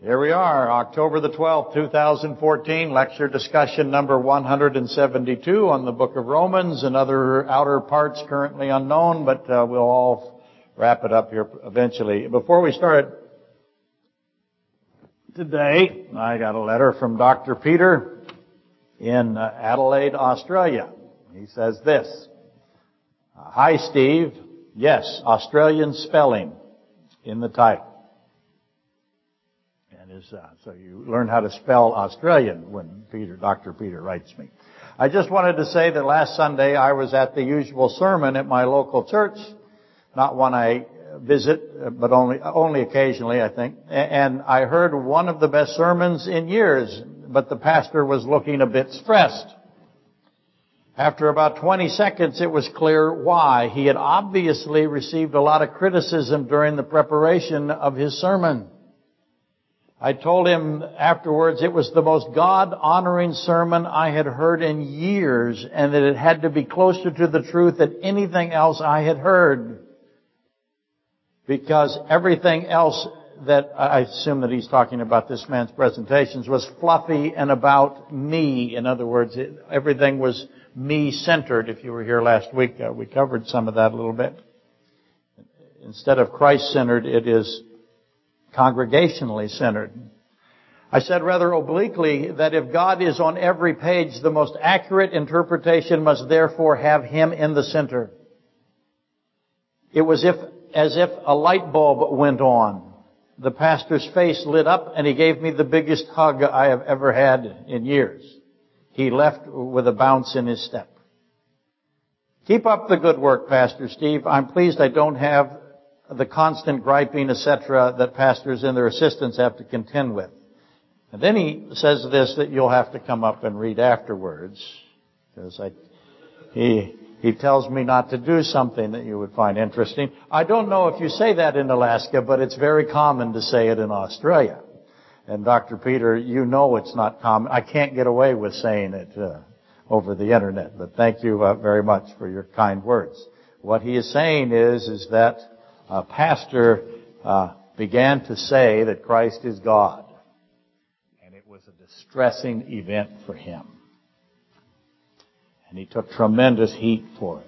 Here we are, October the 12th, 2014, lecture discussion number 172 on the book of Romans and other outer parts currently unknown, but uh, we'll all wrap it up here eventually. Before we start today, I got a letter from Dr. Peter in uh, Adelaide, Australia. He says this, Hi Steve, yes, Australian spelling in the title is, uh, so you learn how to spell Australian when Peter, Dr. Peter writes me. I just wanted to say that last Sunday I was at the usual sermon at my local church, not one I visit, but only, only occasionally I think, and I heard one of the best sermons in years, but the pastor was looking a bit stressed. After about 20 seconds, it was clear why. He had obviously received a lot of criticism during the preparation of his sermon. I told him afterwards it was the most God-honoring sermon I had heard in years and that it had to be closer to the truth than anything else I had heard. Because everything else that, I assume that he's talking about this man's presentations, was fluffy and about me. In other words, it, everything was me-centered. If you were here last week, uh, we covered some of that a little bit. Instead of Christ-centered, it is congregationally centered. I said rather obliquely that if God is on every page, the most accurate interpretation must therefore have Him in the center. It was if, as if a light bulb went on. The pastor's face lit up and he gave me the biggest hug I have ever had in years. He left with a bounce in his step. Keep up the good work, Pastor Steve. I'm pleased I don't have the constant griping, etc., that pastors and their assistants have to contend with. And then he says this that you'll have to come up and read afterwards, because I, he, he tells me not to do something that you would find interesting. I don't know if you say that in Alaska, but it's very common to say it in Australia. And Dr. Peter, you know it's not common. I can't get away with saying it uh, over the internet, but thank you uh, very much for your kind words. What he is saying is, is that a pastor uh, began to say that Christ is God. And it was a distressing event for him. And he took tremendous heat for it.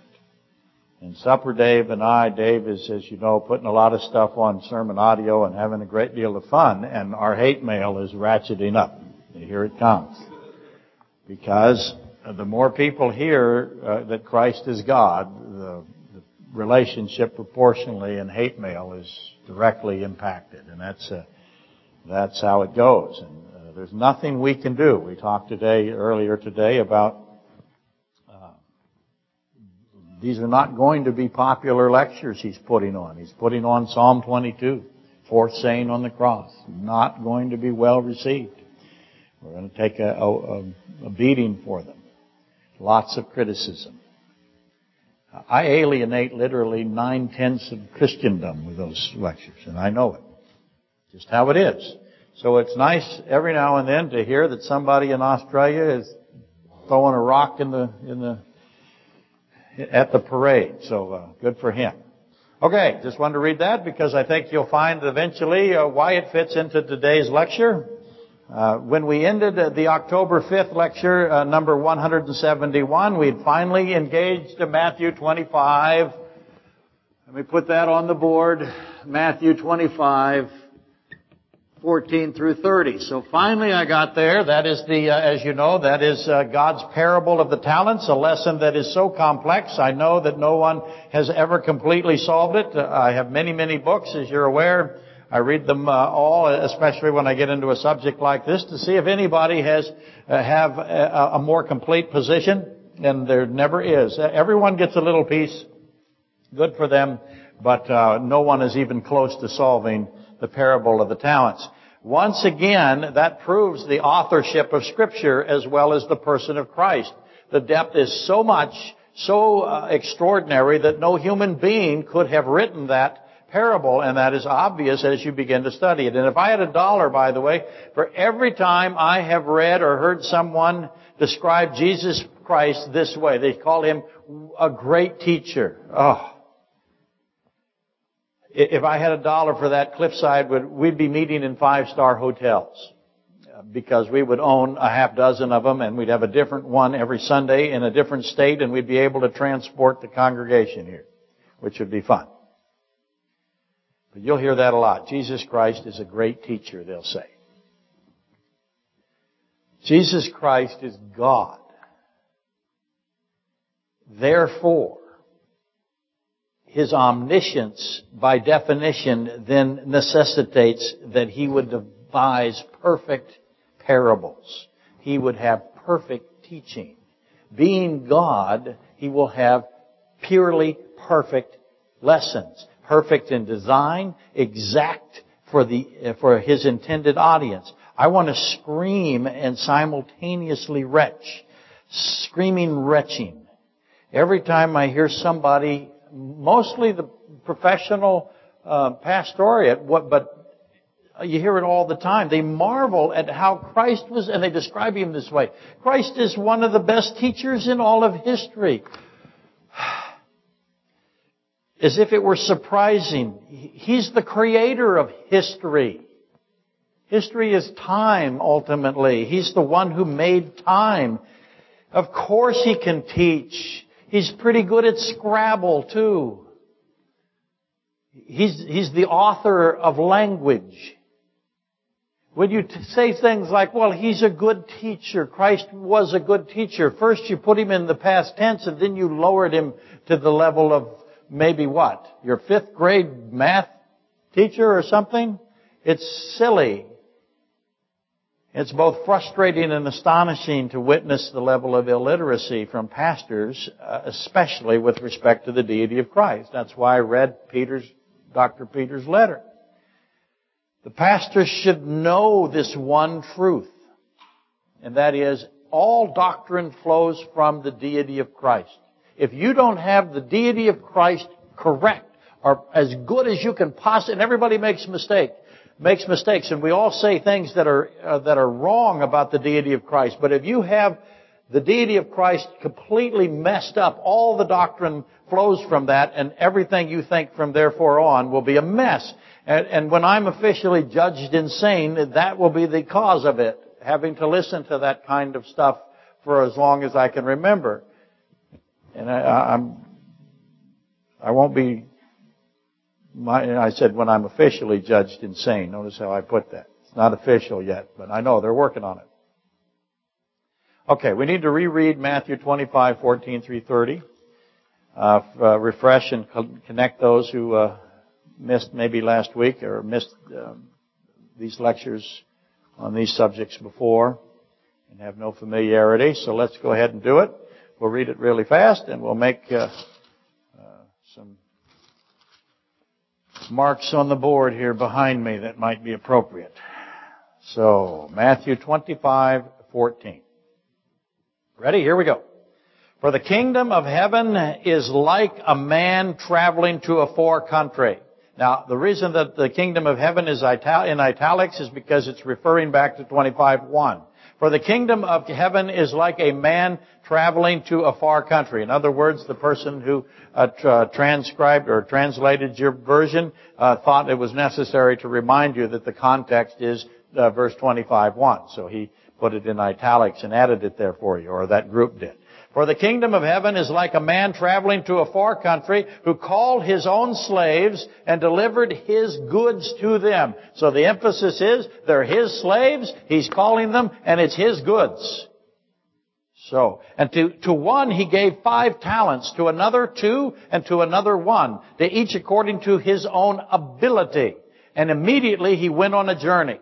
And Supper Dave and I, Dave is, as you know, putting a lot of stuff on SermonAudio and having a great deal of fun, and our hate mail is ratcheting up. Here it comes. Because the more people hear uh, that Christ is God, the relationship proportionally in hate mail is directly impacted, and that's uh, that's how it goes. And uh, there's nothing we can do. We talked today earlier today about uh, these are not going to be popular lectures he's putting on. He's putting on Psalm 22, fourth saying on the cross, not going to be well received. We're going to take a, a, a beating for them. Lots of criticism. I alienate literally nine tenths of Christendom with those lectures, and I know it. Just how it is. So it's nice every now and then to hear that somebody in Australia is throwing a rock in the in the at the parade. So uh, good for him. Okay, just wanted to read that because I think you'll find eventually uh, why it fits into today's lecture. Uh, when we ended the October 5th lecture, uh, number 171, we'd finally engaged Matthew 25. Let me put that on the board. Matthew 25, 14 through 30. So finally I got there. That is the, uh, as you know, that is uh, God's parable of the talents, a lesson that is so complex. I know that no one has ever completely solved it. Uh, I have many, many books, as you're aware. I read them uh, all, especially when I get into a subject like this, to see if anybody has uh, have a, a, more complete position. And there never is. Everyone gets a little piece. Good for them, but uh, no one is even close to solving the parable of the talents. Once again, that proves the authorship of Scripture as well as the person of Christ. The depth is so much, so uh, extraordinary that no human being could have written that parable, and that is obvious as you begin to study it. And if I had a dollar, by the way, for every time I have read or heard someone describe Jesus Christ this way, they call him a great teacher. Oh. If I had a dollar for that, Cliffside would, we'd be meeting in five-star hotels. Because we would own a half dozen of them and we'd have a different one every Sunday in a different state and we'd be able to transport the congregation here. Which would be fun. But you'll hear that a lot. Jesus Christ is a great teacher, they'll say. Jesus Christ is God. Therefore, His omniscience, by definition, then necessitates that He would devise perfect parables. He would have perfect teaching. Being God, He will have purely perfect lessons. Perfect in design, exact for the, for His intended audience. I want to scream and simultaneously retch. Screaming retching. Every time I hear somebody, mostly the professional uh, pastorate, what, but you hear it all the time. They marvel at how Christ was, and they describe him this way. Christ is one of the best teachers in all of history. As if it were surprising. He's the creator of history. History is time, ultimately. He's the one who made time. Of course he can teach. He's pretty good at Scrabble, too. He's, he's the author of language. When you t- say things like, well, he's a good teacher, Christ was a good teacher, first you put him in the past tense and then you lowered him to the level of maybe what? Your fifth grade math teacher or something? It's silly. It's both frustrating and astonishing to witness the level of illiteracy from pastors, uh, especially with respect to the deity of Christ. That's why I read Peter's, Dr. Peter's letter. The pastor should know this one truth, and that is all doctrine flows from the deity of Christ. If you don't have the deity of Christ correct, or as good as you can possibly, and everybody makes mistakes, makes mistakes, and we all say things that are uh, that are wrong about the deity of Christ. But if you have the deity of Christ completely messed up, all the doctrine flows from that, and everything you think from therefore on will be a mess. And, and when I'm officially judged insane, that will be the cause of it, having to listen to that kind of stuff for as long as I can remember. And I, I'm, I won't be my, I said when I'm officially judged insane. Notice how I put that. It's not official yet, but I know they're working on it. Okay, we need to reread Matthew 25, 14 through 30. Uh, uh, refresh and connect those who uh, missed maybe last week or missed um, these lectures on these subjects before and have no familiarity. So let's go ahead and do it. We'll read it really fast and we'll make uh, uh, some marks on the board here behind me that might be appropriate. So, Matthew 25, 14. Ready? Here we go. For the kingdom of heaven is like a man traveling to a far country. Now, the reason that the kingdom of heaven is in italics is because it's referring back to 25.1. For the kingdom of heaven is like a man traveling to a far country. In other words, the person who uh, tra- transcribed or translated your version uh, thought it was necessary to remind you that the context is uh, verse 25.1. So he put it in italics and added it there for you, or that group did. For the kingdom of heaven is like a man traveling to a far country who called his own slaves and delivered his goods to them. So the emphasis is they're his slaves, he's calling them, and it's his goods. So, and to, to one he gave five talents, to another two, and to another one, to each according to his own ability. And immediately he went on a journey.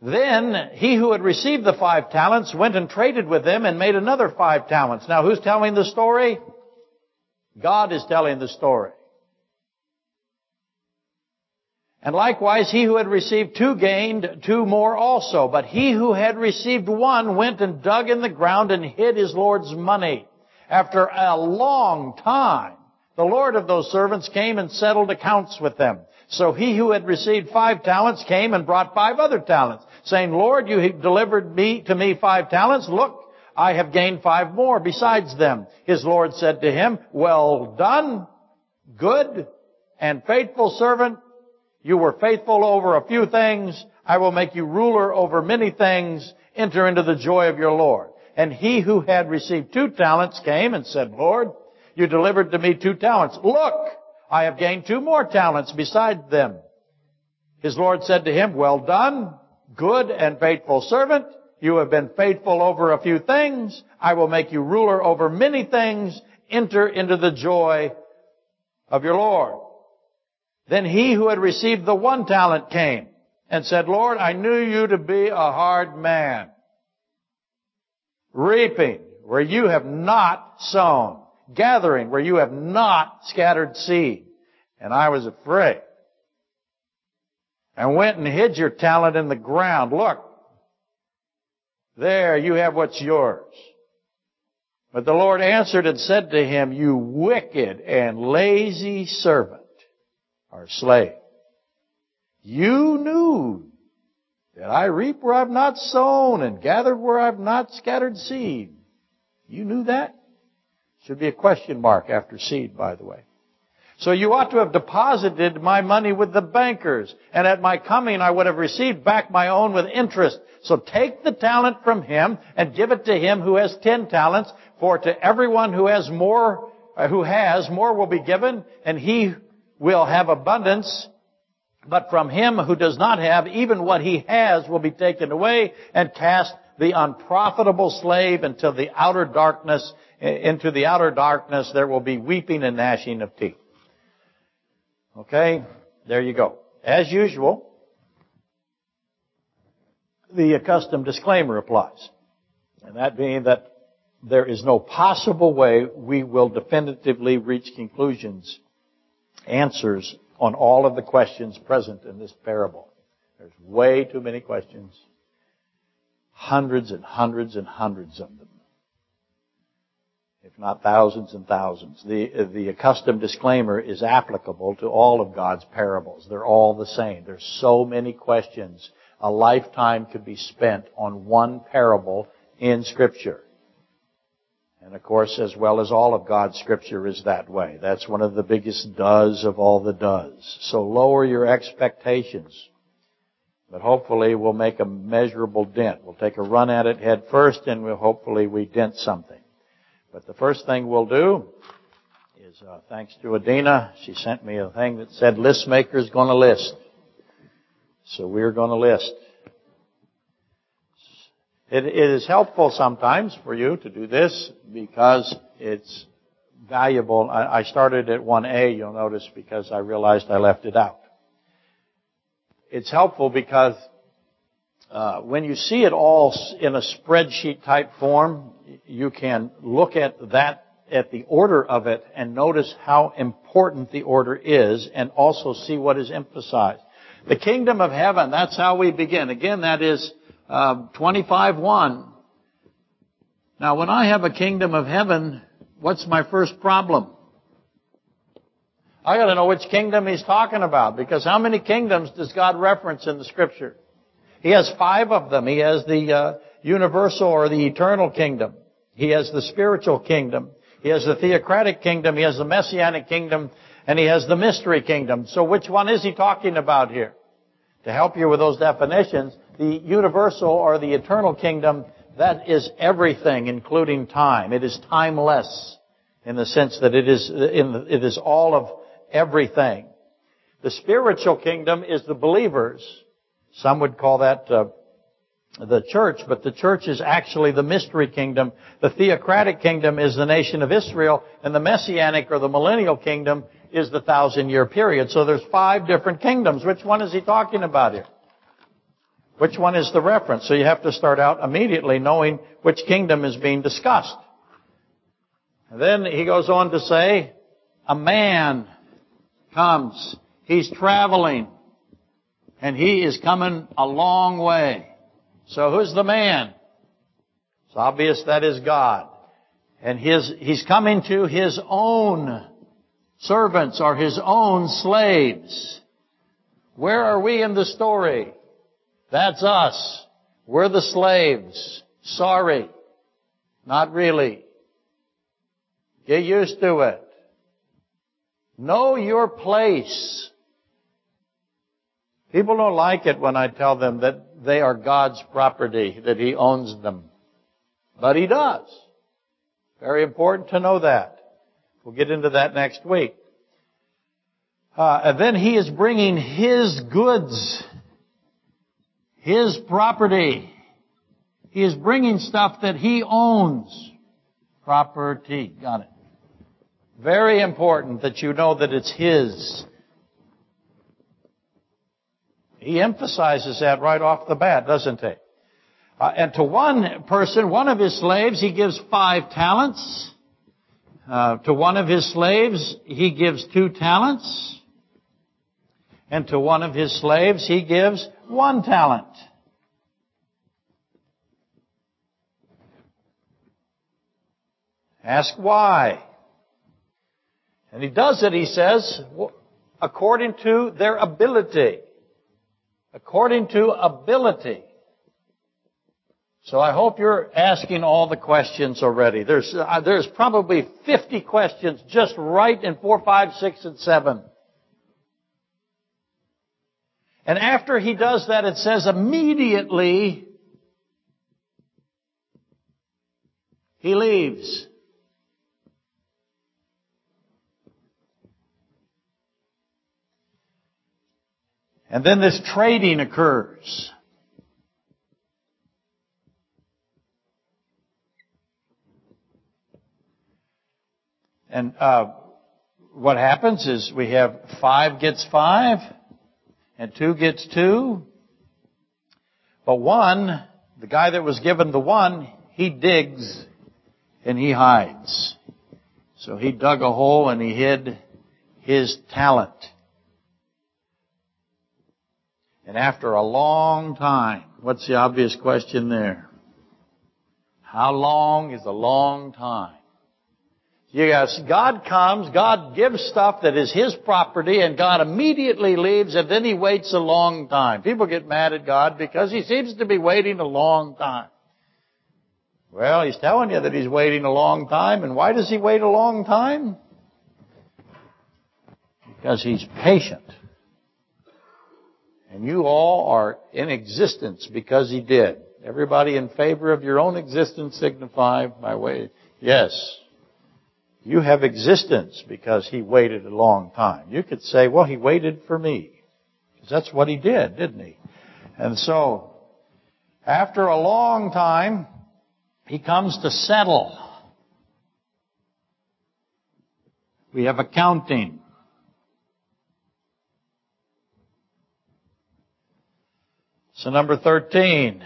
Then he who had received the five talents went and traded with them and made another five talents. Now who's telling the story? God is telling the story. And likewise, he who had received two gained two more also. But he who had received one went and dug in the ground and hid his Lord's money. After a long time, the Lord of those servants came and settled accounts with them. So he who had received five talents came and brought five other talents saying, Lord, you delivered me to me five talents. Look, I have gained five more besides them. His Lord said to him, well done, good and faithful servant. You were faithful over a few things. I will make you ruler over many things. Enter into the joy of your Lord. And he who had received two talents came and said, Lord, you delivered to me two talents. Look, I have gained two more talents beside them. His Lord said to him, well done, good and faithful servant. You have been faithful over a few things. I will make you ruler over many things. Enter into the joy of your Lord. Then he who had received the one talent came and said, Lord, I knew you to be a hard man, reaping where you have not sown, gathering where you have not scattered seed. And I was afraid and went and hid your talent in the ground. Look, there you have what's yours. But the Lord answered and said to him, you wicked and lazy servant or slave. You knew that I reap where I've not sown and gathered where I've not scattered seed. You knew that? Should be a question mark after seed, by the way. So you ought to have deposited my money with the bankers, and at my coming I would have received back my own with interest. So take the talent from him and give it to him who has ten talents, for to everyone who has more, uh, who has, more will be given, and he will have abundance. But from him who does not have, even what he has will be taken away and cast the unprofitable slave into the outer darkness, into the outer darkness there will be weeping and gnashing of teeth. Okay? There you go. As usual, the accustomed disclaimer applies. And that being that there is no possible way we will definitively reach conclusions, answers on all of the questions present in this parable. There's way too many questions. Hundreds and hundreds and hundreds of them if not thousands and thousands. The, the accustomed disclaimer is applicable to all of God's parables. They're all the same. There's so many questions. A lifetime could be spent on one parable in Scripture. And of course, as well as all of God's Scripture is that way. That's one of the biggest does of all the does. So lower your expectations. But hopefully we'll make a measurable dent. We'll take a run at it head first and we'll hopefully we dent something. But the first thing we'll do is, uh, thanks to Adina, she sent me a thing that said list maker's gonna list. So we're gonna list. It, it is helpful sometimes for you to do this because it's valuable. I, I started at 1A, you'll notice, because I realized I left it out. It's helpful because uh, when you see it all in a spreadsheet type form, you can look at that, at the order of it and notice how important the order is and also see what is emphasized. The kingdom of heaven, that's how we begin. Again, that is uh, 25.1. Now, when I have a kingdom of heaven, what's my first problem? I gotta know which kingdom he's talking about, because how many kingdoms does God reference in the scripture? He has five of them. He has the uh, universal or the eternal kingdom. He has the spiritual kingdom. He has the theocratic kingdom. He has the messianic kingdom. And he has the mystery kingdom. So which one is he talking about here? To help you with those definitions, the universal or the eternal kingdom, that is everything, including time. It is timeless in the sense that it is, the, it is all of everything. The spiritual kingdom is the believers some would call that uh, the church, but the church is actually the mystery kingdom. The theocratic kingdom is the nation of Israel, and the messianic or the millennial kingdom is the thousand year period. So there's five different kingdoms. Which one is he talking about here? Which one is the reference? So you have to start out immediately knowing which kingdom is being discussed. And then he goes on to say, a man comes. He's traveling. And he is coming a long way. So who's the man? It's obvious that is God. And his, he's coming to his own servants or his own slaves. Where are we in the story? That's us. We're the slaves. Sorry. Not really. Get used to it. Know your place. People don't like it when I tell them that they are God's property, that He owns them. But He does. Very important to know that. We'll get into that next week. Uh, and then He is bringing His goods, His property. He is bringing stuff that He owns. Property. Got it. Very important that you know that it's His. He emphasizes that right off the bat, doesn't he? Uh, and to one person, one of his slaves, he gives five talents. Uh, to one of his slaves, he gives two talents. And to one of his slaves, he gives one talent. Ask why. And he does it, he says, according to their ability. According to ability. So I hope you're asking all the questions already. There's, uh, there's probably 50 questions just right in 4, 5, 6, and 7. And after he does that, it says immediately he leaves. And then this trading occurs. And uh, what happens is we have five gets five, and two gets two. But one, the guy that was given the one, he digs and he hides. So he dug a hole and he hid his talent. And after a long time, what's the obvious question there? How long is a long time? Yes, God comes, God gives stuff that is His property, and God immediately leaves, and then He waits a long time. People get mad at God because He seems to be waiting a long time. Well, He's telling you that He's waiting a long time, and why does He wait a long time? Because He's patient. And you all are in existence because he did. Everybody in favor of your own existence signify by way, yes. You have existence because he waited a long time. You could say, well, he waited for me. Because that's what he did, didn't he? And so, after a long time, he comes to settle. We have accounting. So number 13,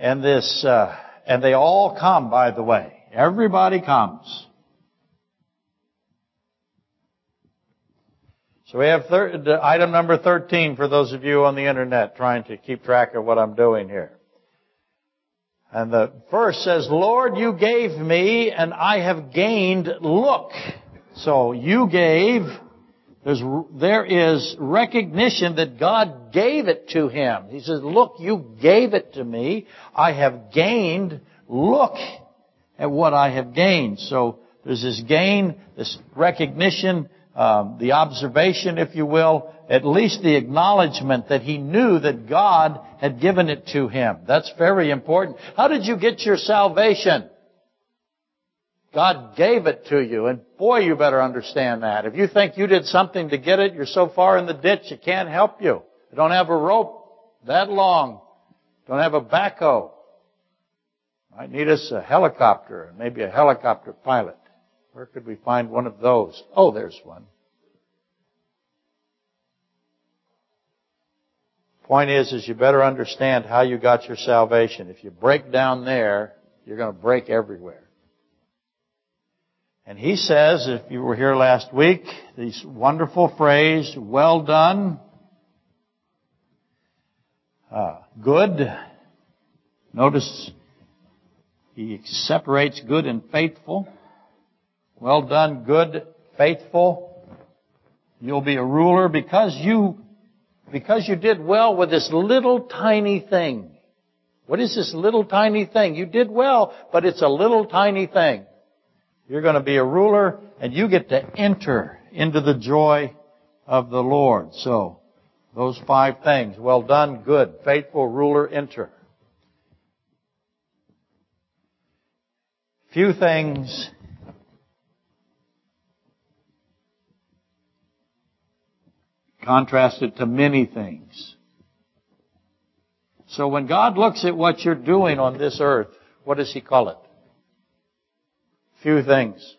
and this, uh, and they all come, by the way. Everybody comes. So we have thir- item number 13 for those of you on the internet trying to keep track of what I'm doing here. And the verse says, Lord, you gave me and I have gained. Look. So you gave, there's, there is recognition that God gave it to him. He says, look, you gave it to me. I have gained. Look at what I have gained. So there's this gain, this recognition, um, the observation, if you will, at least the acknowledgement that he knew that God had given it to him. That's very important. How did you get your salvation? God gave it to you. And boy, you better understand that. If you think you did something to get it, you're so far in the ditch, it can't help you. You don't have a rope that long. You Don't have a backhoe. Might need us a helicopter, and maybe a helicopter pilot. Where could we find one of those? Oh, there's one. Point is, is you better understand how you got your salvation. If you break down there, you're going to break everywhere. And he says, if you were here last week, this wonderful phrase, well done, uh, good. Notice he separates good and faithful. Well done, good, faithful. You'll be a ruler because you, because you did well with this little tiny thing. What is this little tiny thing? You did well, but it's a little tiny thing. You're going to be a ruler and you get to enter into the joy of the Lord. So, those five things. Well done, good, faithful ruler, enter. Few things contrasted to many things. So when God looks at what you're doing on this earth, what does He call it? Few things.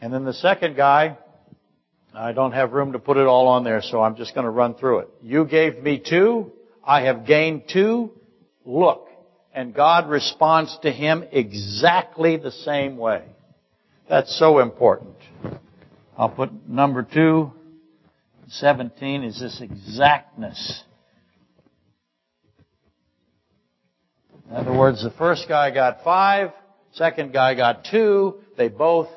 And then the second guy, I don't have room to put it all on there, so I'm just going to run through it. You gave me two, I have gained two, look. And God responds to him exactly the same way. That's so important. I'll put number two, 17 is this exactness. In other words, the first guy got five, second guy got two, they both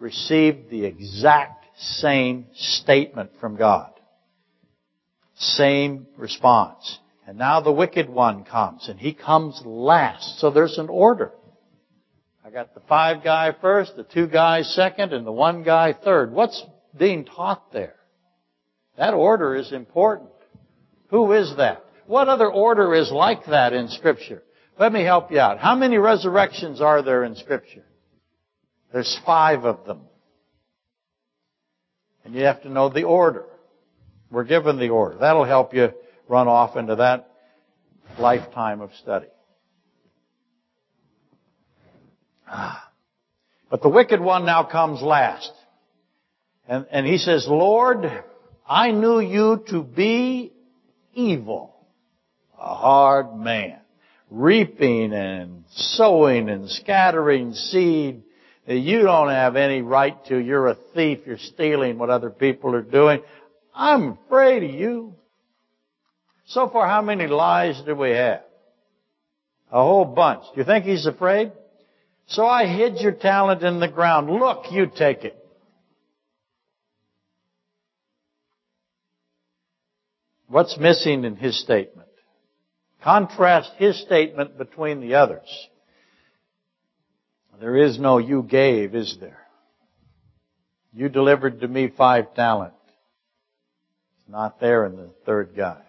received the exact same statement from God. Same response. And now the wicked one comes, and he comes last. So there's an order. I got the five guy first, the two guys second, and the one guy third. What's being taught there? That order is important. Who is that? What other order is like that in Scripture? Let me help you out. How many resurrections are there in Scripture? There's five of them. And you have to know the order. We're given the order. That'll help you run off into that lifetime of study. Ah. But the wicked one now comes last. And, and he says, Lord, I knew you to be evil, a hard man, reaping and sowing and scattering seed that you don't have any right to. You're a thief. You're stealing what other people are doing. I'm afraid of you. So far, how many lies do we have? A whole bunch. Do you think he's afraid? So I hid your talent in the ground. Look, you take it. What's missing in his statement? Contrast his statement between the others. There is no you gave, is there? You delivered to me five talent. It's not there in the third guy.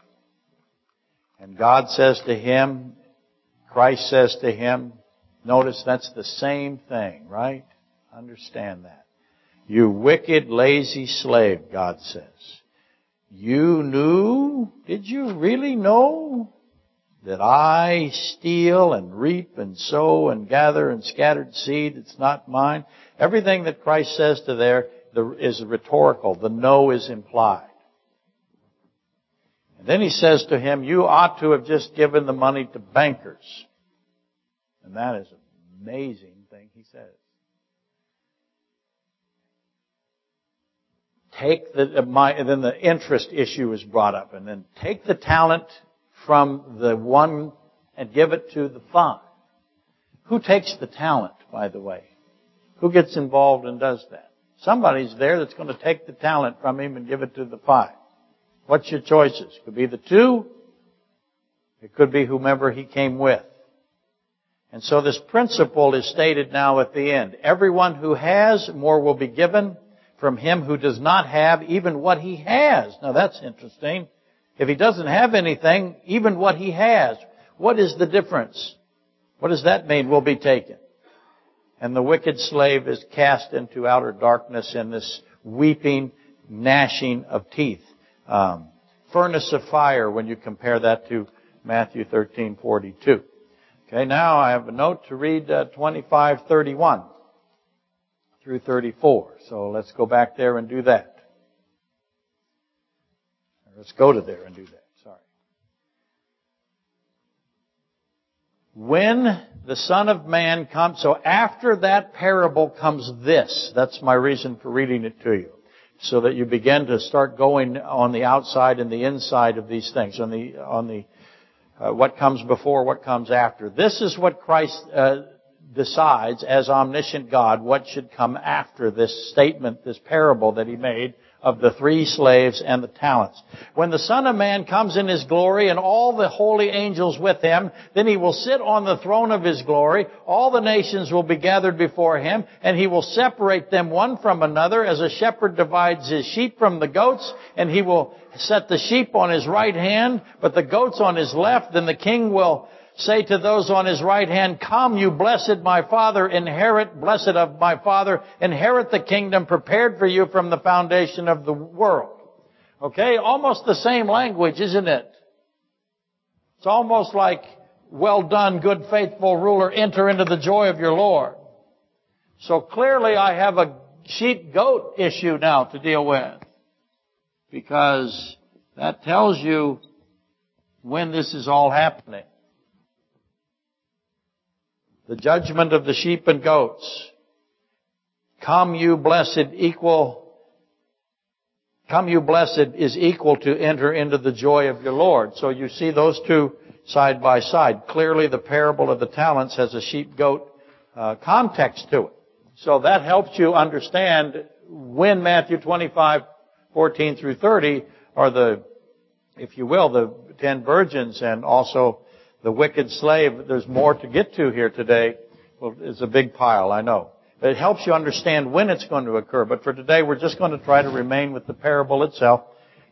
And God says to him, Christ says to him, notice that's the same thing, right? Understand that. You wicked, lazy slave, God says. You knew? Did you really know? That I steal and reap and sow and gather and scattered seed that's not mine. Everything that Christ says to there is rhetorical. The no is implied. And then he says to him, you ought to have just given the money to bankers. And that is an amazing thing he says. Take the, my, then the interest issue is brought up, and then take the talent from the one and give it to the five. Who takes the talent, by the way? Who gets involved and does that? Somebody's there that's going to take the talent from him and give it to the five. What's your choices? Could be the two. It could be whomever he came with. And so this principle is stated now at the end. Everyone who has, more will be given from him who does not have even what he has. Now that's interesting. If he doesn't have anything, even what he has, what is the difference? What does that mean will be taken? And the wicked slave is cast into outer darkness in this weeping, gnashing of teeth. Um, furnace of fire when you compare that to Matthew 13:42. Okay, now I have a note to read uh, 25:31 through 34. So let's go back there and do that. Let's go to there and do that. Sorry. When the Son of Man comes, so after that parable comes this. That's my reason for reading it to you. So that you begin to start going on the outside and the inside of these things, on the, on the, uh, what comes before, what comes after. This is what Christ uh, decides as omniscient God what should come after this statement, this parable that he made of the three slaves and the talents. When the Son of Man comes in His glory and all the holy angels with Him, then He will sit on the throne of His glory. All the nations will be gathered before Him and He will separate them one from another as a shepherd divides his sheep from the goats and He will set the sheep on His right hand, but the goats on His left. Then the King will say to those on his right hand, Come, you blessed my Father, inherit, blessed of my Father, inherit the kingdom prepared for you from the foundation of the world. Okay? Almost the same language, isn't it? It's almost like, well done, good faithful ruler, enter into the joy of your Lord. So clearly I have a sheep goat issue now to deal with. Because that tells you when this is all happening the judgment of the sheep and goats. Come you blessed equal, come you blessed is equal to enter into the joy of your Lord. So you see those two side by side. Clearly the parable of the talents has a sheep goat uh, context to it. So that helps you understand when Matthew 25, 14 through 30 are the, if you will, the ten virgins and also the wicked slave, there's more to get to here today. Well, it's a big pile, I know. It helps you understand when it's going to occur. But for today, we're just going to try to remain with the parable itself,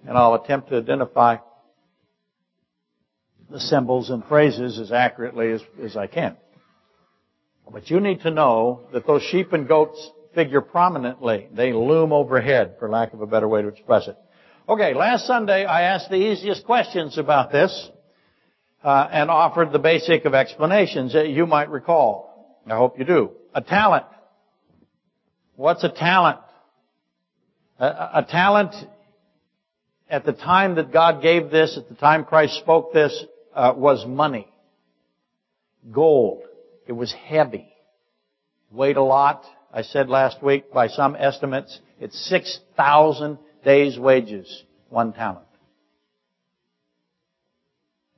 and I'll attempt to identify the symbols and phrases as accurately as, as I can. But you need to know that those sheep and goats figure prominently. They loom overhead, for lack of a better way to express it. Okay, last Sunday I asked the easiest questions about this uh, and offered the basic of explanations that you might recall. I hope you do. A talent. What's a talent? A, a talent at the time that God gave this, at the time Christ spoke this, uh, was money. Gold. It was heavy. Weighed a lot. I said last week, by some estimates, it's 6,000 days wages, one talent.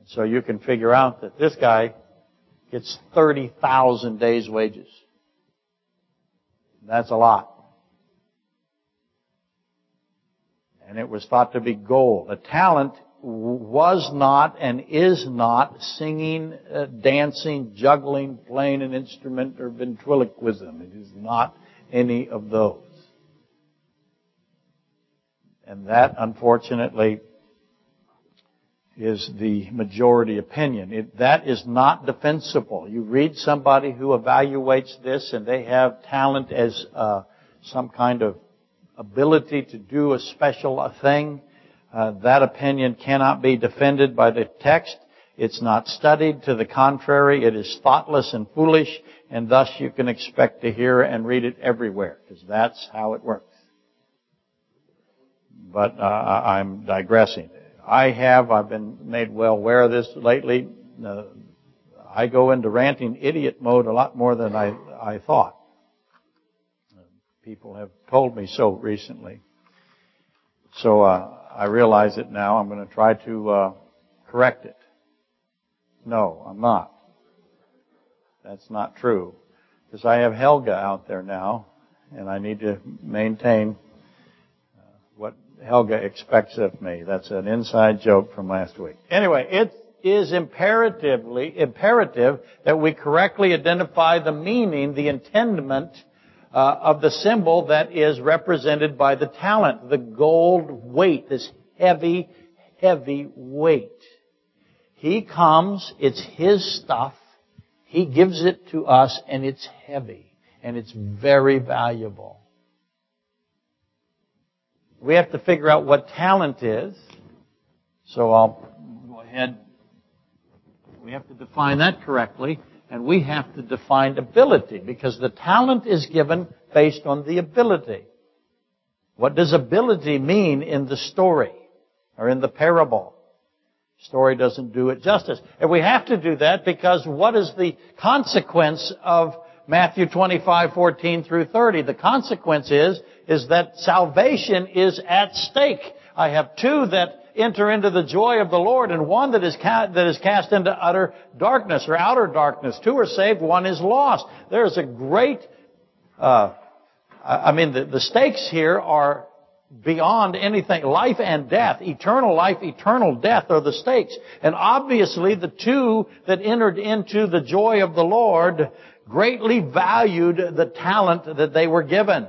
So you can figure out that this guy gets 30,000 days wages. That's a lot. And it was thought to be gold. A talent was not and is not singing, uh, dancing, juggling, playing an instrument, or ventriloquism. It is not any of those. And that, unfortunately, is the majority opinion. It, that is not defensible. You read somebody who evaluates this and they have talent as uh, some kind of ability to do a special thing. Uh, that opinion cannot be defended by the text. It's not studied. To the contrary, it is thoughtless and foolish, and thus you can expect to hear and read it everywhere, because that's how it works. But uh, I'm digressing. I have, I've been made well aware of this lately. Uh, I go into ranting idiot mode a lot more than I, I thought. People have told me so recently. So uh, I realize it now. I'm going to try to uh, correct it. No, I'm not. That's not true. Because I have Helga out there now, and I need to maintain Helga expects of me. That's an inside joke from last week. Anyway, it is imperatively, imperative that we correctly identify the meaning, the intendment uh, of the symbol that is represented by the talent, the gold weight, this heavy, heavy weight. He comes, it's His stuff, He gives it to us, and it's heavy, and it's very valuable. We have to figure out what talent is. So I'll go ahead. We have to define that correctly. And we have to define ability because the talent is given based on the ability. What does ability mean in the story or in the parable? Story doesn't do it justice. And we have to do that because what is the consequence of Matthew 25, 14 through 30? The consequence is is that salvation is at stake. I have two that enter into the joy of the Lord and one that is, ca- that is cast into utter darkness or outer darkness. Two are saved, one is lost. There is a great, uh, I mean, the, the stakes here are beyond anything. Life and death, eternal life, eternal death are the stakes. And obviously the two that entered into the joy of the Lord greatly valued the talent that they were given.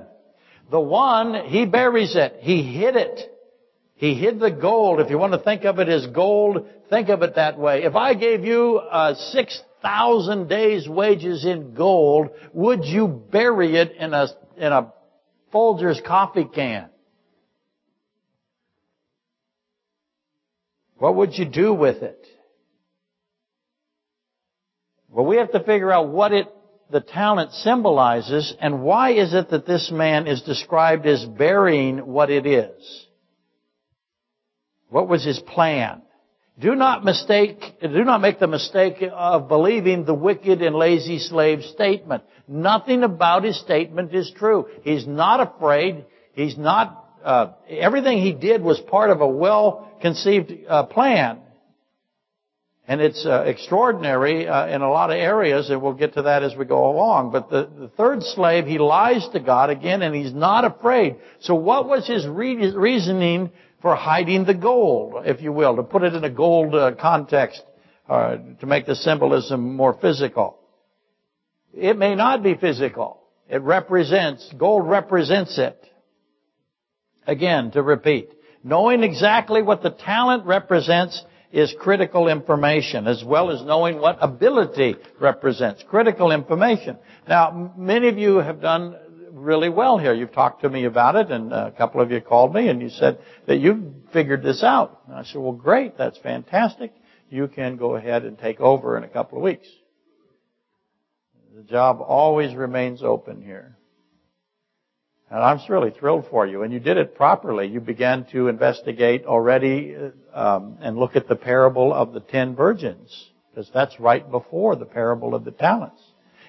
The one, he buries it. He hid it. He hid the gold. If you want to think of it as gold, think of it that way. If I gave you uh, 6,000 days wages in gold, would you bury it in a, in a Folgers coffee can? What would you do with it? Well, we have to figure out what it, the talent symbolizes and why is it that this man is described as burying what it is? What was his plan? Do not mistake, do not make the mistake of believing the wicked and lazy slave statement. Nothing about his statement is true. He's not afraid. He's not, uh, everything he did was part of a well-conceived uh, plan. And it's uh, extraordinary uh, in a lot of areas, and we'll get to that as we go along. But the, the third slave, he lies to God again, and he's not afraid. So what was his re- reasoning for hiding the gold, if you will, to put it in a gold uh, context, uh, to make the symbolism more physical. It may not be physical. It represents, gold represents it. Again, to repeat, knowing exactly what the talent represents is critical information, as well as knowing what ability represents. Critical information. Now, many of you have done really well here. You've talked to me about it, and a couple of you called me, and you said that you've figured this out. And I said, well, great, that's fantastic. You can go ahead and take over in a couple of weeks. The job always remains open here. And I'm really thrilled for you. And you did it properly. You began to investigate already um, and look at the parable of the ten virgins, because that's right before the parable of the talents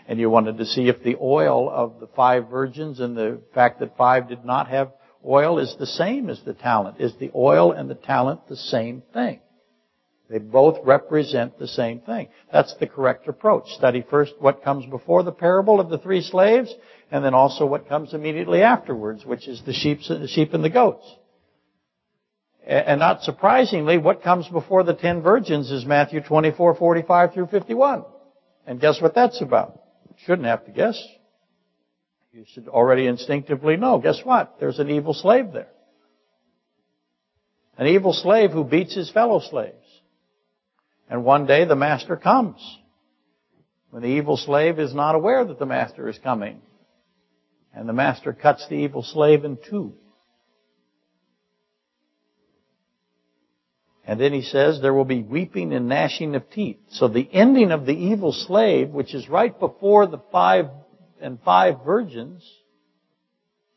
and you wanted to see if the oil of the five virgins and the fact that five did not have oil is the same as the talent. Is the oil and the talent the same thing? They both represent the same thing. That's the correct approach. Study first what comes before the parable of the three slaves, and then also what comes immediately afterwards, which is the sheep, and the goats. And not surprisingly, what comes before the ten virgins is Matthew 24, 45 through 51. And guess what that's about? Shouldn't have to guess. You should already instinctively know. Guess what? There's an evil slave there. An evil slave who beats his fellow slaves. And one day the master comes. When the evil slave is not aware that the master is coming. And the master cuts the evil slave in two. And then he says there will be weeping and gnashing of teeth. So the ending of the evil slave, which is right before the five and five virgins,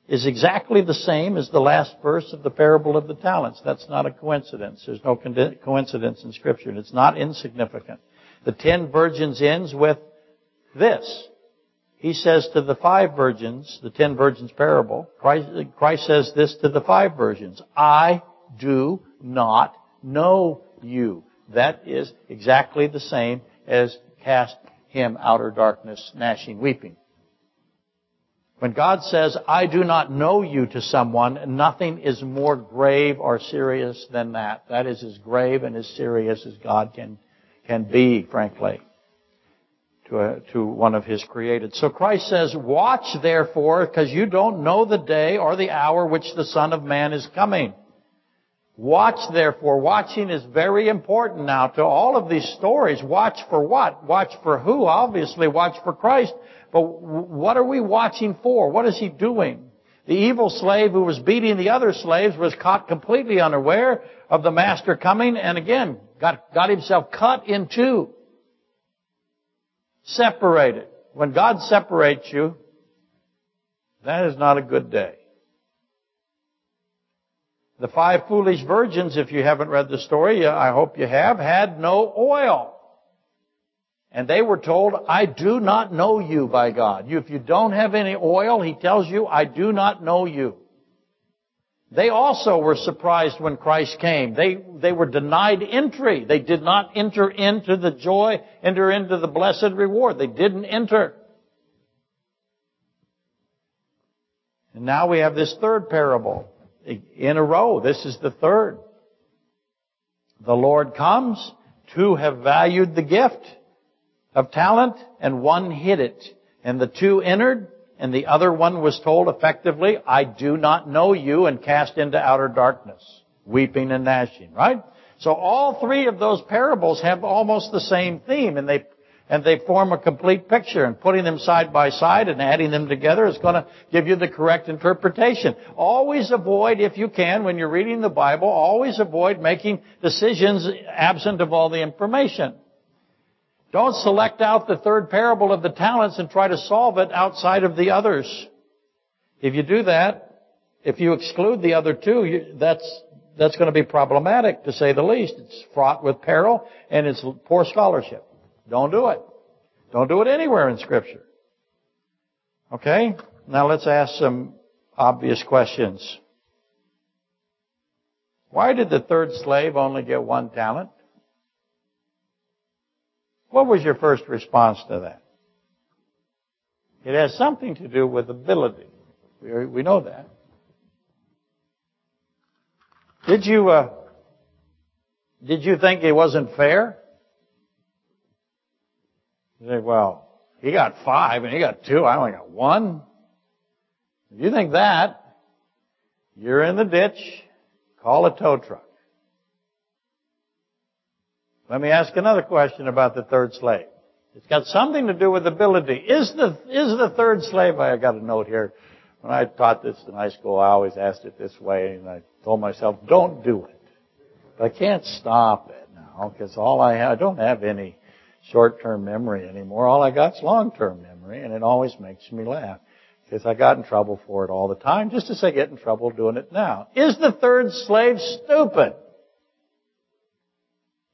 is exactly the same as the last verse of the parable of the talents. That's not a coincidence. There's no coincidence in scripture. It's not insignificant. The ten virgins ends with this. He says to the five virgins, the ten virgins parable, Christ, Christ says this to the five virgins, I do not know you. That is exactly the same as cast him outer darkness, gnashing, weeping. When God says, I do not know you to someone, nothing is more grave or serious than that. That is as grave and as serious as God can, can be, frankly, to, a, to one of His created. So Christ says, watch therefore, because you don't know the day or the hour which the Son of Man is coming. Watch therefore. Watching is very important now to all of these stories. Watch for what? Watch for who? Obviously watch for Christ. But what are we watching for? What is he doing? The evil slave who was beating the other slaves was caught completely unaware of the master coming and again got, got himself cut in two. Separated. When God separates you, that is not a good day. The five foolish virgins, if you haven't read the story, I hope you have, had no oil. And they were told, I do not know you by God. if you don't have any oil, He tells you, I do not know you. They also were surprised when Christ came. They, they were denied entry. They did not enter into the joy, enter into the blessed reward. They didn't enter. And now we have this third parable in a row. This is the third. The Lord comes. Two have valued the gift of talent and one hid it. And the two entered and the other one was told effectively, I do not know you and cast into outer darkness, weeping and gnashing, right? So all three of those parables have almost the same theme and they and they form a complete picture and putting them side by side and adding them together is going to give you the correct interpretation. Always avoid, if you can, when you're reading the Bible, always avoid making decisions absent of all the information. Don't select out the third parable of the talents and try to solve it outside of the others. If you do that, if you exclude the other two, that's, that's going to be problematic to say the least. It's fraught with peril and it's poor scholarship. Don't do it. Don't do it anywhere in Scripture. Okay? Now let's ask some obvious questions. Why did the third slave only get one talent? What was your first response to that? It has something to do with ability. We, know that. Did you, uh, did you think it wasn't fair? You say, well, he got five and he got two. I only got one. If you think that, you're in the ditch. Call a tow truck. Let me ask another question about the third slave. It's got something to do with ability. Is the, is the third slave, I got a note here. When I taught this in high school, I always asked it this way, and I told myself, don't do it. But I can't stop it now, because all I have, I don't have any short-term memory anymore. All I got is long-term memory, and it always makes me laugh. Because I got in trouble for it all the time, just as I get in trouble doing it now. Is the third slave stupid?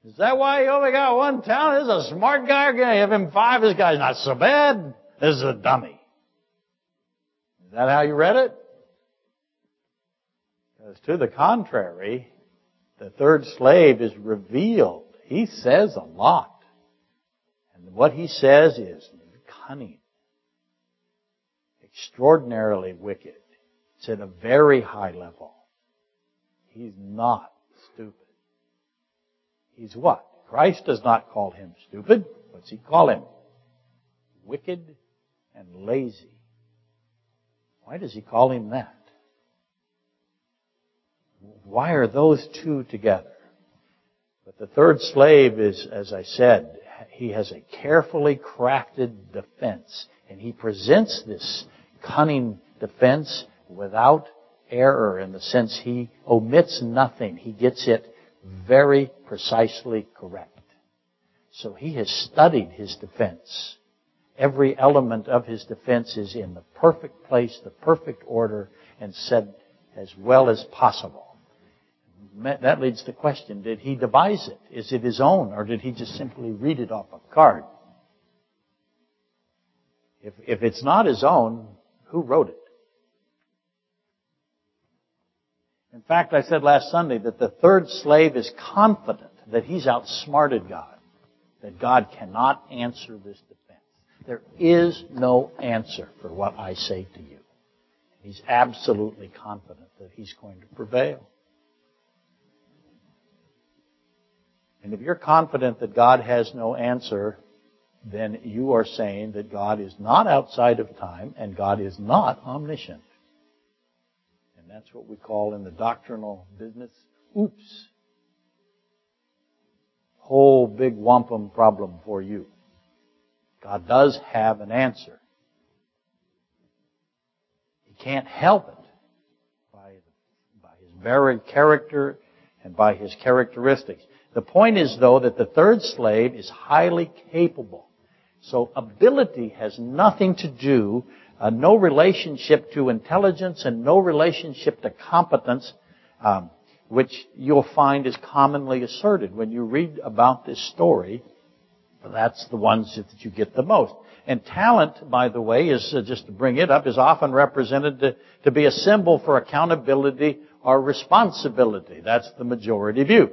Is that why he only got one talent? This is a smart guy. We're going to give him five. This guy's not so bad. This is a dummy. Is that how you read it? Because to the contrary, the third slave is revealed. He says a lot. And what he says is cunning, extraordinarily wicked. It's at a very high level. He's not. He's what? Christ does not call him stupid. What's he call him? Wicked and lazy. Why does he call him that? Why are those two together? But the third slave is, as I said, he has a carefully crafted defense. And he presents this cunning defense without error in the sense he omits nothing. He gets it very precisely correct. So he has studied his defense. Every element of his defense is in the perfect place, the perfect order, and said as well as possible that leads to the question, did he devise it? Is it his own, or did he just simply read it off a card? If, if it's not his own, who wrote it? In fact, I said last Sunday that the third slave is confident that he's outsmarted God, that God cannot answer this defense. There is no answer for what I say to you. He's absolutely confident that he's going to prevail. And if you're confident that God has no answer, then you are saying that God is not outside of time and God is not omniscient. That's what we call in the doctrinal business, oops. Whole big wampum problem for you. God does have an answer. He can't help it by, by his very character and by his characteristics. The point is, though, that the third slave is highly capable. So ability has nothing to do, uh, no relationship to intelligence and no relationship to competence, um, which you'll find is commonly asserted. When you read about this story, that's the ones that you get the most. And talent, by the way, is uh, just to bring it up, is often represented to, to be a symbol for accountability or responsibility. That's the majority view.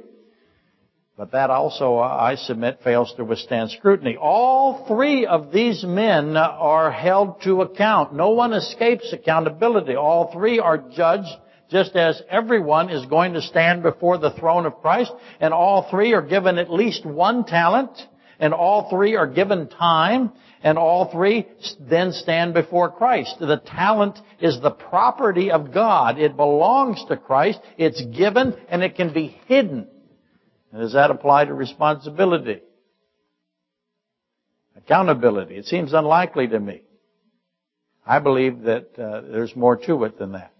But that also, I submit, fails to withstand scrutiny. All three of these men are held to account. No one escapes accountability. All three are judged just as everyone is going to stand before the throne of Christ, and all three are given at least one talent, and all three are given time, and all three then stand before Christ. The talent is the property of God. It belongs to Christ. It's given, and it can be hidden. And does that apply to responsibility? Accountability. It seems unlikely to me. I believe that uh, there's more to it than that.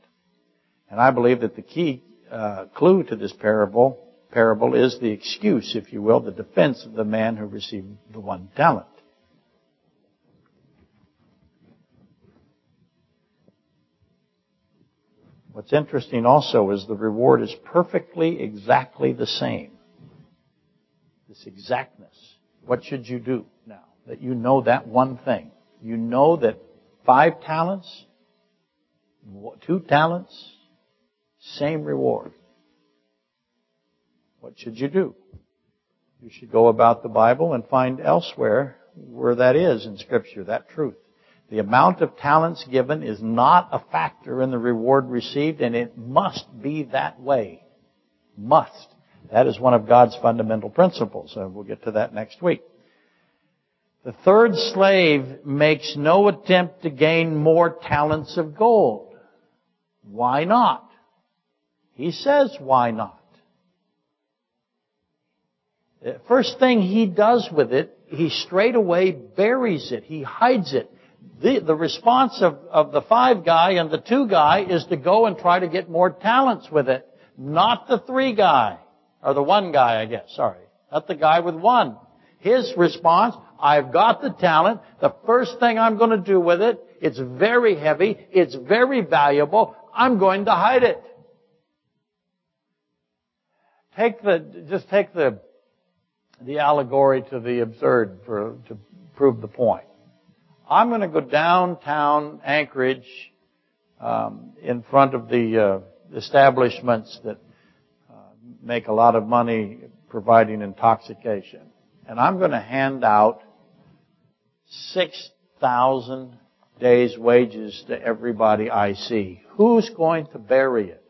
And I believe that the key uh, clue to this parable parable is the excuse, if you will, the defense of the man who received the one talent. What's interesting also is the reward is perfectly exactly the same. This exactness. What should you do now that you know that one thing? You know that five talents, two talents, same reward. What should you do? You should go about the Bible and find elsewhere where that is in Scripture, that truth. The amount of talents given is not a factor in the reward received, and it must be that way. Must. That is one of God's fundamental principles, and we'll get to that next week. The third slave makes no attempt to gain more talents of gold. Why not? He says, why not? The first thing he does with it, he straight away buries it. He hides it. The, the response of, of the five guy and the two guy is to go and try to get more talents with it. Not the three guy. Or the one guy, I guess. Sorry. Not the guy with one. His response, I've got the talent. The first thing I'm going to do with it, it's very heavy. It's very valuable. I'm going to hide it. Take the, just take the, the allegory to the absurd for, to prove the point. I'm going to go downtown Anchorage, um, in front of the uh, establishments that make a lot of money providing intoxication, and I'm going to hand out six thousand days' wages to everybody I see. Who's going to bury it?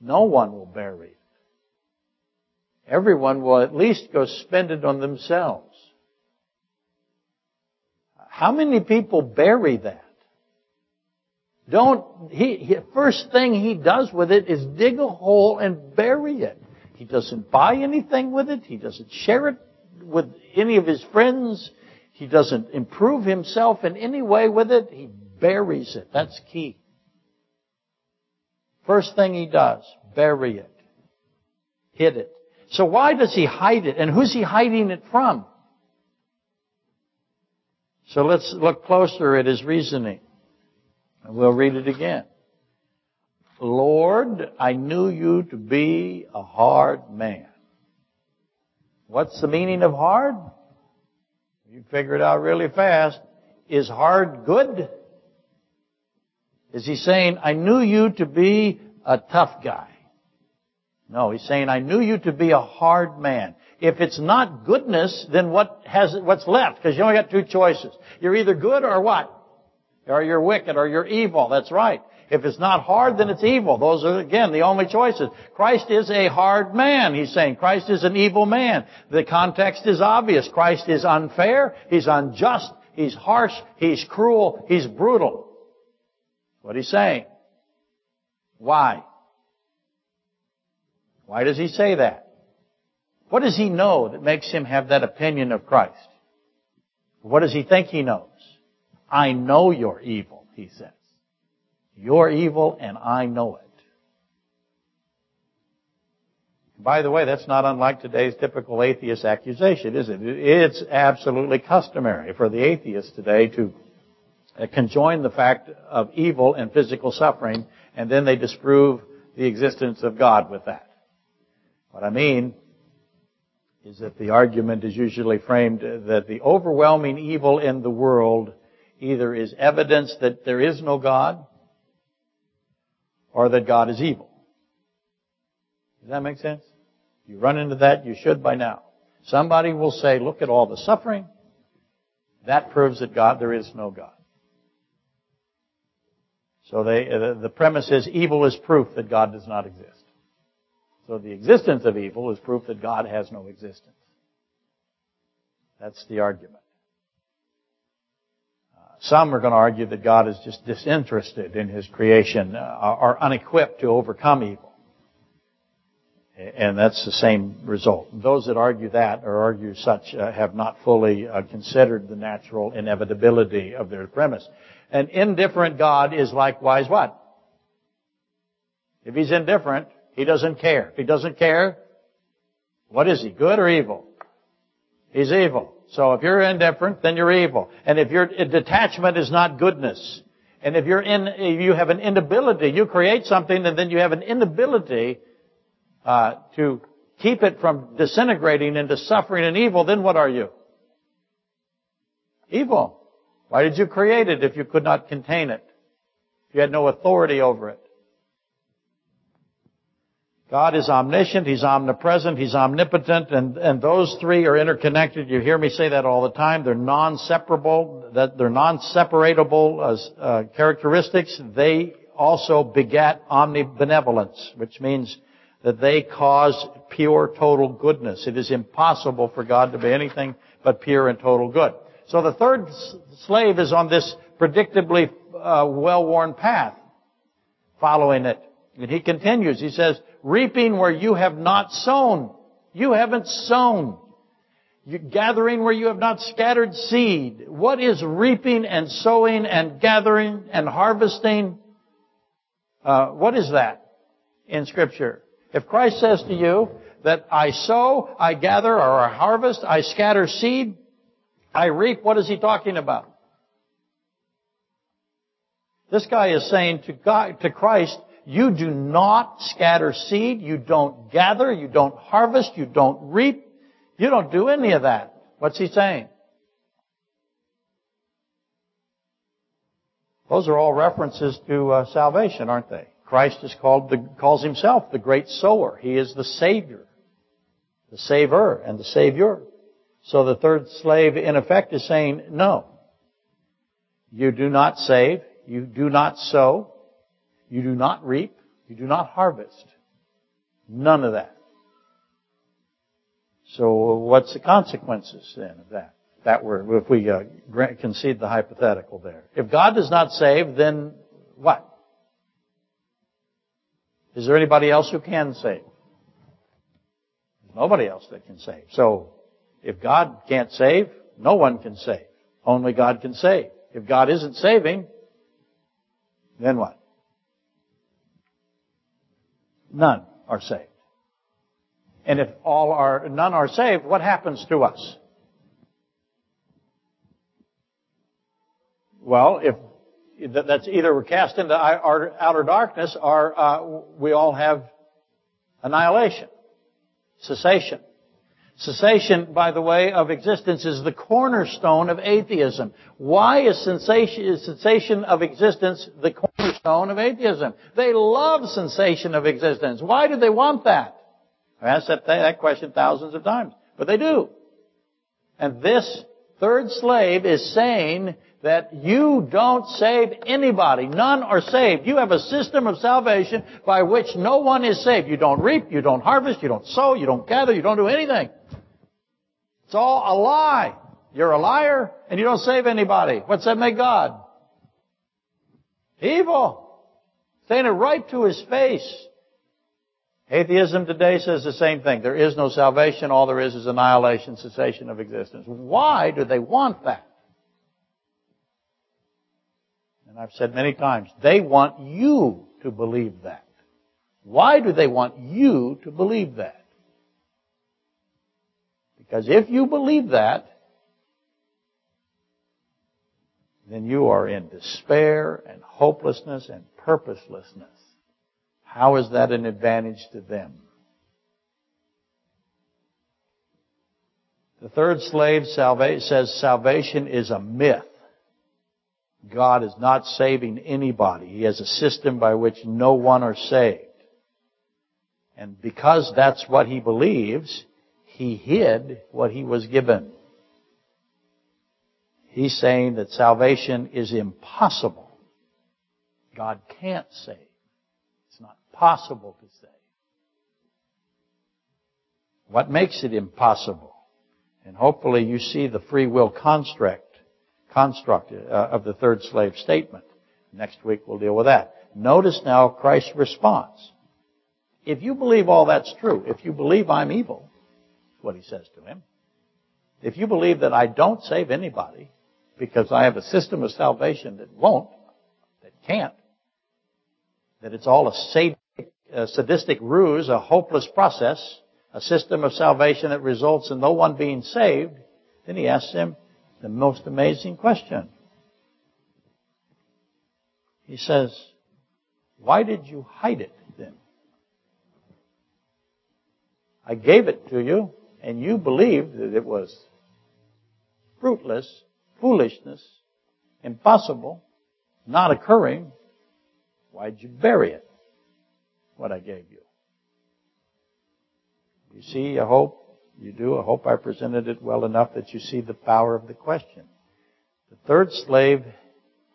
No one will bury it. Everyone will at least go spend it on themselves. How many people bury that? Don't, he, he, first thing he does with it is dig a hole and bury it. He doesn't buy anything with it. He doesn't share it with any of his friends. He doesn't improve himself in any way with it. He buries it. That's key. First thing he does, bury it. Hid it. So why does he hide it? And who's he hiding it from? So let's look closer at his reasoning. We'll read it again. Lord, I knew you to be a hard man. What's the meaning of hard? You figure it out really fast. Is hard good? Is he saying, I knew you to be a tough guy? No, he's saying, I knew you to be a hard man. If it's not goodness, then what has, what's left? Because you only got two choices. You're either good or what? Or you're wicked or you're evil. That's right. If it's not hard, then it's evil. Those are, again, the only choices. Christ is a hard man, he's saying. Christ is an evil man. The context is obvious. Christ is unfair, he's unjust, he's harsh, he's cruel, he's brutal. What he's saying. Why? Why does he say that? What does he know that makes him have that opinion of Christ? What does he think he knows? I know you're evil, he says. You're evil and I know it. By the way, that's not unlike today's typical atheist accusation, is it? It's absolutely customary for the atheist today to conjoin the fact of evil and physical suffering, and then they disprove the existence of God with that. What I mean is that the argument is usually framed that the overwhelming evil in the world either is evidence that there is no God or that God is evil. Does that make sense? You run into that, you should by now. Somebody will say, look at all the suffering. That proves that God, there is no God. So they, uh, the premise is evil is proof that God does not exist. So the existence of evil is proof that God has no existence. That's the argument. Some are going to argue that God is just disinterested in His creation, uh, are unequipped to overcome evil. And that's the same result. Those that argue that or argue such uh, have not fully uh, considered the natural inevitability of their premise. An indifferent God is likewise what? If he's indifferent, he doesn't care. If he doesn't care, what is he? Good or evil? He's evil. So if you're indifferent, then you're evil. And if your detachment is not goodness, and if you're in, if you have an inability, you create something and then you have an inability uh, to keep it from disintegrating into suffering and evil, then what are you? Evil. Why did you create it if you could not contain it? If you had no authority over it? God is omniscient, He's omnipresent, He's omnipotent, and, and those three are interconnected. You hear me say that all the time. They're non-separable, that they're non-separatable as uh, characteristics. They also begat omnibenevolence, which means that they cause pure total goodness. It is impossible for God to be anything but pure and total good. So the third slave is on this predictably uh, well-worn path, following it. And he continues, he says, reaping where you have not sown. You haven't sown. You're gathering where you have not scattered seed. What is reaping and sowing and gathering and harvesting? Uh, what is that in Scripture? If Christ says to you that I sow, I gather, or I harvest, I scatter seed, I reap, what is he talking about? This guy is saying to God, to Christ, you do not scatter seed, you don't gather, you don't harvest, you don't reap, you don't do any of that. What's he saying? Those are all references to uh, salvation, aren't they? Christ is called the, calls himself the great sower. He is the Savior, the Savior, and the Savior. So the third slave, in effect, is saying, no. You do not save. You do not sow. You do not reap. You do not harvest. None of that. So what's the consequences then of that? That were, if we uh, concede the hypothetical there. If God does not save, then what? Is there anybody else who can save? Nobody else that can save. So, if God can't save, no one can save. Only God can save. If God isn't saving, then what? None are saved. And if all are, none are saved, what happens to us? Well, if that's either we're cast into outer darkness or uh, we all have annihilation, cessation. Cessation, by the way, of existence is the cornerstone of atheism. Why is cessation of existence the cornerstone of atheism? They love cessation of existence. Why do they want that? I've asked that, that question thousands of times, but they do. And this third slave is saying that you don't save anybody. None are saved. You have a system of salvation by which no one is saved. You don't reap, you don't harvest, you don't sow, you don't gather, you don't do anything. It's all a lie. You're a liar and you don't save anybody. What's that make God? Evil. Saying it right to his face. Atheism today says the same thing. There is no salvation. All there is is annihilation, cessation of existence. Why do they want that? And I've said many times, they want you to believe that. Why do they want you to believe that? Because if you believe that, then you are in despair and hopelessness and purposelessness. How is that an advantage to them? The third slave says salvation is a myth. God is not saving anybody. He has a system by which no one are saved. And because that's what he believes, he hid what he was given. He's saying that salvation is impossible God can't save. It's not possible to save. What makes it impossible? And hopefully you see the free will construct, construct uh, of the third slave statement. Next week we'll deal with that. Notice now Christ's response. If you believe all that's true, if you believe I'm evil, what he says to him. If you believe that I don't save anybody because I have a system of salvation that won't, that can't, that it's all a sadistic, a sadistic ruse, a hopeless process, a system of salvation that results in no one being saved, then he asks him the most amazing question. He says, why did you hide it then? I gave it to you and you believed that it was fruitless, foolishness, impossible, not occurring. Why'd you bury it? What I gave you. You see, I hope you do. I hope I presented it well enough that you see the power of the question. The third slave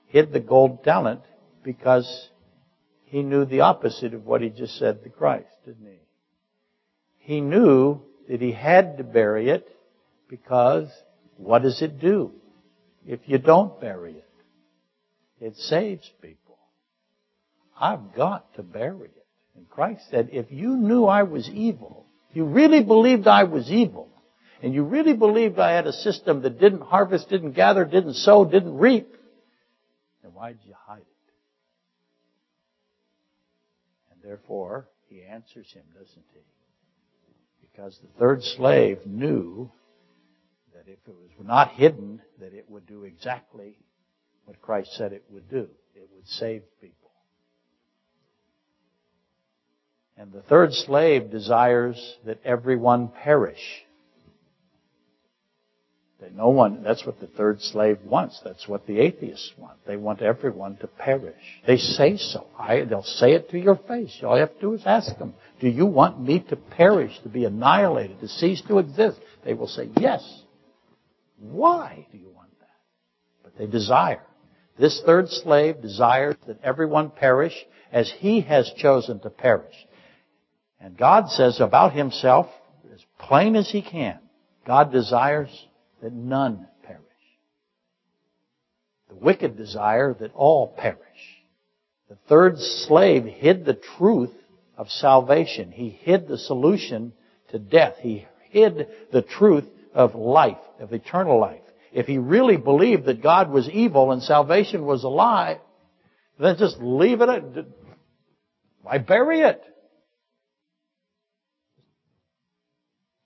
hid the gold talent because he knew the opposite of what he just said to Christ, didn't he? He knew that he had to bury it because what does it do if you don't bury it? It saves people. I've got to bury it. And Christ said, if you knew I was evil, you really believed I was evil, and you really believed I had a system that didn't harvest, didn't gather, didn't sow, didn't reap, then why'd you hide it? And therefore, he answers him, doesn't he? Because the third slave knew that if it was not hidden, that it would do exactly what Christ said it would do. It would save people. And the third slave desires that everyone perish. That no one, that's what the third slave wants. That's what the atheists want. They want everyone to perish. They say so. I, they'll say it to your face. All you have to do is ask them, do you want me to perish, to be annihilated, to cease to exist? They will say, yes. Why do you want that? But they desire. This third slave desires that everyone perish as he has chosen to perish. And God says about himself, as plain as he can, God desires that none perish. The wicked desire that all perish. The third slave hid the truth of salvation. He hid the solution to death. He hid the truth of life, of eternal life. If he really believed that God was evil and salvation was a lie, then just leave it. At, why bury it?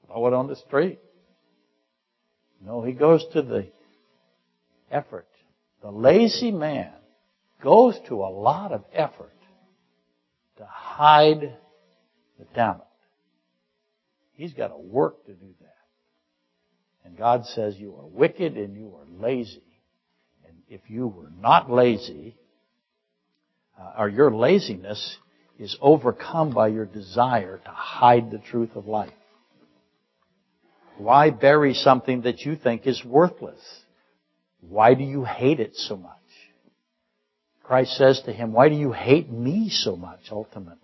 Throw it on the street. No, he goes to the effort. The lazy man goes to a lot of effort to hide the talent. He's got to work to do that. And God says you are wicked and you are lazy. And if you were not lazy, uh, or your laziness is overcome by your desire to hide the truth of life. Why bury something that you think is worthless? Why do you hate it so much? Christ says to him, why do you hate me so much ultimately?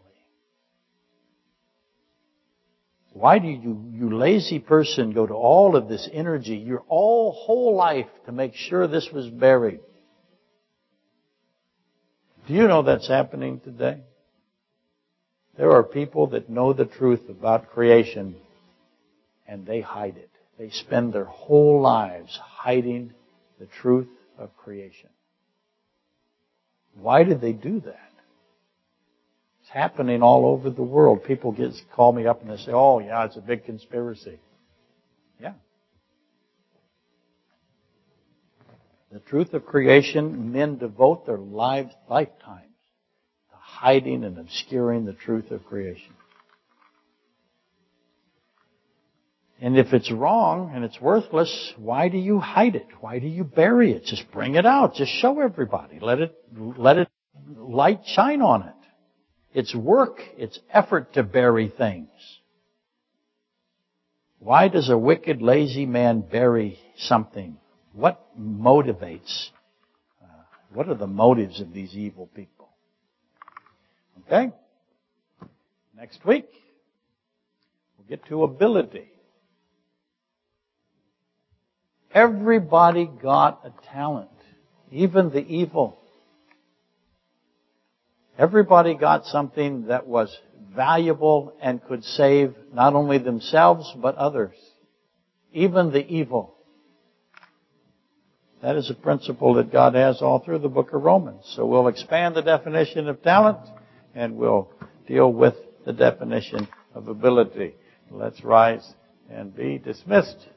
Why do you, you lazy person, go to all of this energy, your all whole life to make sure this was buried? Do you know that's happening today? There are people that know the truth about creation and they hide it. They spend their whole lives hiding the truth of creation. Why did they do that? It's happening all over the world. People get call me up and they say, "Oh, yeah, it's a big conspiracy." Yeah. The truth of creation, men devote their lives, lifetimes, to hiding and obscuring the truth of creation. And if it's wrong and it's worthless, why do you hide it? Why do you bury it? Just bring it out. Just show everybody. Let it, let it light shine on it. It's work. It's effort to bury things. Why does a wicked, lazy man bury something? What motivates? Uh, what are the motives of these evil people? Okay? Next week, we'll get to ability. Everybody got a talent, even the evil. Everybody got something that was valuable and could save not only themselves but others, even the evil. That is a principle that God has all through the book of Romans. So we'll expand the definition of talent and we'll deal with the definition of ability. Let's rise and be dismissed.